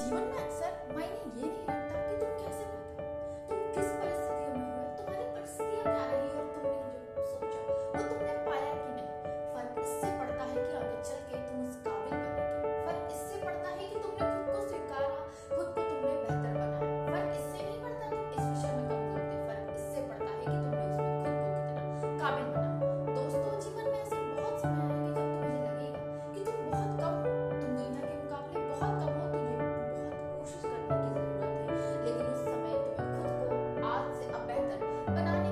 जीवन में अक्सर मायने ये नहीं रखता कि तुम कैसे पता तुम किस परिस्थितियों में हुए तुम्हारी परिस्थितियाँ क्या रही और तुमने जो सोचा, वो तुमने पाया कि नहीं। फ़र्क इससे पड़ता है कि आगे चल के तुम उस काबिल बनोगे फ़र्क इससे पड़ता है कि तुमने खुद को स्वीकारा, खुद को तुमने बेहतर बनाया। फ़र्क इससे नहीं पड़ता तुम इस विषय में कम बोलते फ़र्क इससे पड़ता है कि तुमने उसमें खुद को कितना काबिल बनाने